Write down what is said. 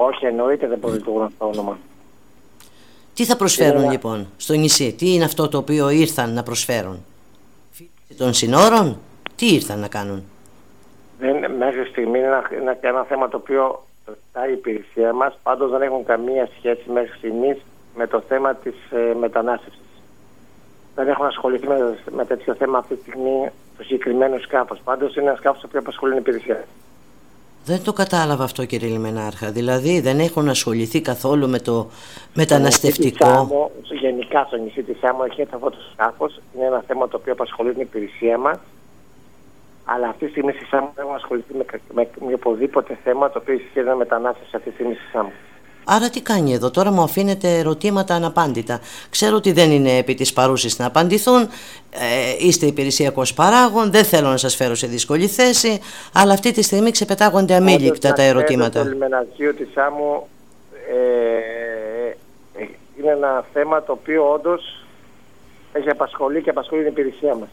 Όχι, εννοείται δεν μπορεί να το όνομα. Τι θα προσφέρουν λοιπόν στο νησί, τι είναι αυτό το οποίο ήρθαν να προσφέρουν; Των συνόρων, τι ήρθαν να κάνουν; Δεν, μέχρι στιγμή είναι ένα, ένα, θέμα το οποίο τα η υπηρεσία μας, πάντως δεν έχουν καμία σχέση μέχρι στιγμής με το θέμα της ε, μετανάστευσης. Δεν έχουν ασχοληθεί με, με τέτοιο θέμα αυτή τη στιγμή το συγκεκριμένο σκάφος. Πάντως είναι ένα σκάφος το οποίο απασχολεί την υπηρεσία. Δεν το κατάλαβα αυτό κύριε Λιμενάρχα. Δηλαδή δεν έχουν ασχοληθεί καθόλου με το μεταναστευτικό; Σάμο, γενικά στο νησί της Σάμου έχει αυτό το σκάφος. Είναι ένα θέμα το οποίο απασχολεί την υπηρεσία μας. Αλλά αυτή τη στιγμή στη Σάμου δεν έχουν ασχοληθεί με, με, με οπουδήποτε θέμα το οποίο ισχύει με μετανάστευση αυτή τη στιγμή στη Σάμου. Άρα τι κάνει εδώ, τώρα μου αφήνετε ερωτήματα αναπάντητα. Ξέρω ότι δεν είναι επί της παρούσης να απαντηθούν, ε, είστε υπηρεσιακός παράγων, δεν θέλω να σας φέρω σε δύσκολη θέση, αλλά αυτή τη στιγμή ξεπετάγονται αμήλικτα τα ερωτήματα. Το λιμεναρχείο της άμμου ε, είναι ένα θέμα το οποίο όντως έχει απασχολεί και απασχολεί την υπηρεσία μας.